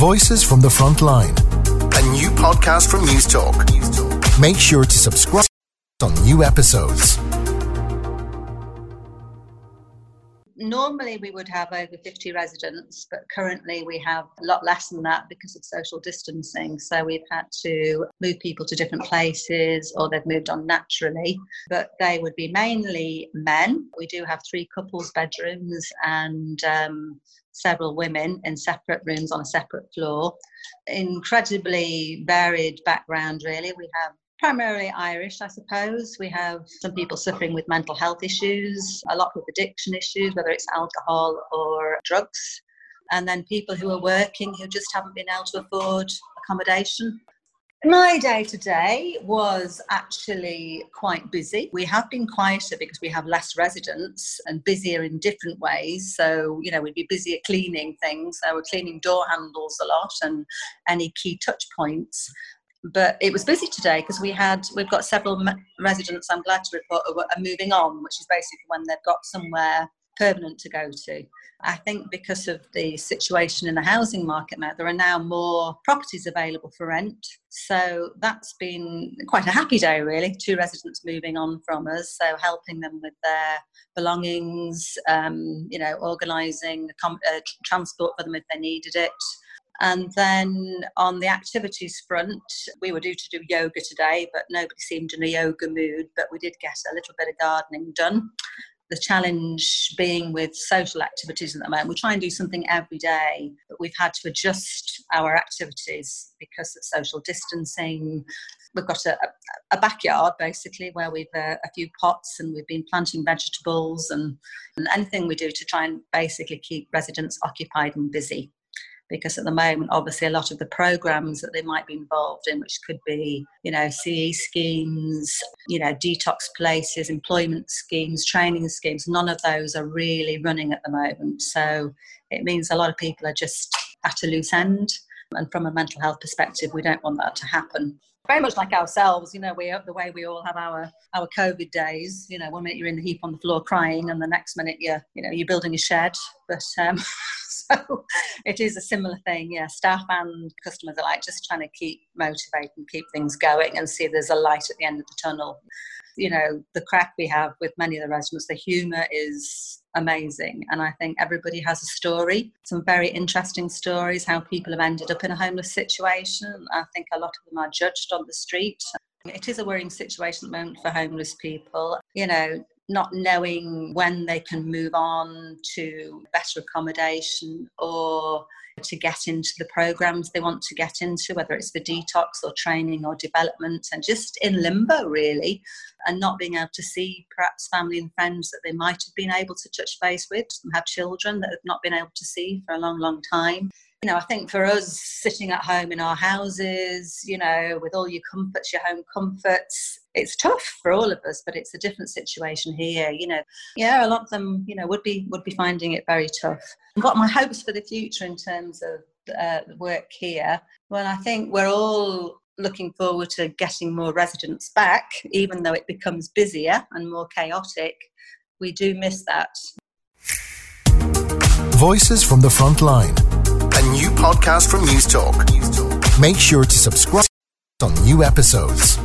Voices from the Front Line, a new podcast from Newstalk. Make sure to subscribe on new episodes. normally we would have over 50 residents, but currently we have a lot less than that because of social distancing. So we've had to move people to different places or they've moved on naturally, but they would be mainly men. We do have three couples' bedrooms and um, several women in separate rooms on a separate floor. Incredibly varied background, really. We have primarily Irish, I suppose. We have some people suffering with mental health issues, a lot with addiction issues, whether it's alcohol or drugs. And then people who are working who just haven't been able to afford accommodation. My day today was actually quite busy. We have been quieter because we have less residents and busier in different ways. So, you know, we'd be busier cleaning things. So, we're cleaning door handles a lot and any key touch points but it was busy today because we had we've got several residents i'm glad to report are moving on which is basically when they've got somewhere permanent to go to i think because of the situation in the housing market now there are now more properties available for rent so that's been quite a happy day really two residents moving on from us so helping them with their belongings um, you know organising uh, transport for them if they needed it and then on the activities front, we were due to do yoga today, but nobody seemed in a yoga mood. But we did get a little bit of gardening done. The challenge being with social activities at the moment, we try and do something every day, but we've had to adjust our activities because of social distancing. We've got a, a backyard basically where we've uh, a few pots and we've been planting vegetables and, and anything we do to try and basically keep residents occupied and busy because at the moment, obviously, a lot of the programs that they might be involved in, which could be, you know, CE schemes, you know, detox places, employment schemes, training schemes, none of those are really running at the moment. So it means a lot of people are just at a loose end. And from a mental health perspective, we don't want that to happen very much like ourselves, you know, we the way we all have our our COVID days. You know, one minute you're in the heap on the floor crying, and the next minute you're, you know, you're building a shed. But um, so it is a similar thing. Yeah, staff and customers are like just trying to keep motivated and keep things going and see there's a light at the end of the tunnel. You know, the crack we have with many of the residents, the humour is amazing. And I think everybody has a story, some very interesting stories, how people have ended up in a homeless situation. I think a lot of them are judged on the street. It is a worrying situation at the moment for homeless people. You know, not knowing when they can move on to better accommodation or to get into the programs they want to get into, whether it's for detox or training or development, and just in limbo really, and not being able to see perhaps family and friends that they might have been able to touch base with, have children that have not been able to see for a long, long time you know, I think for us sitting at home in our houses, you know, with all your comforts, your home comforts, it's tough for all of us, but it's a different situation here. You know, yeah, a lot of them, you know, would be would be finding it very tough. I've got my hopes for the future in terms of uh, work here? Well, I think we're all looking forward to getting more residents back, even though it becomes busier and more chaotic. We do miss that. Voices from the front line a new podcast from Newstalk. Make sure to subscribe on new episodes.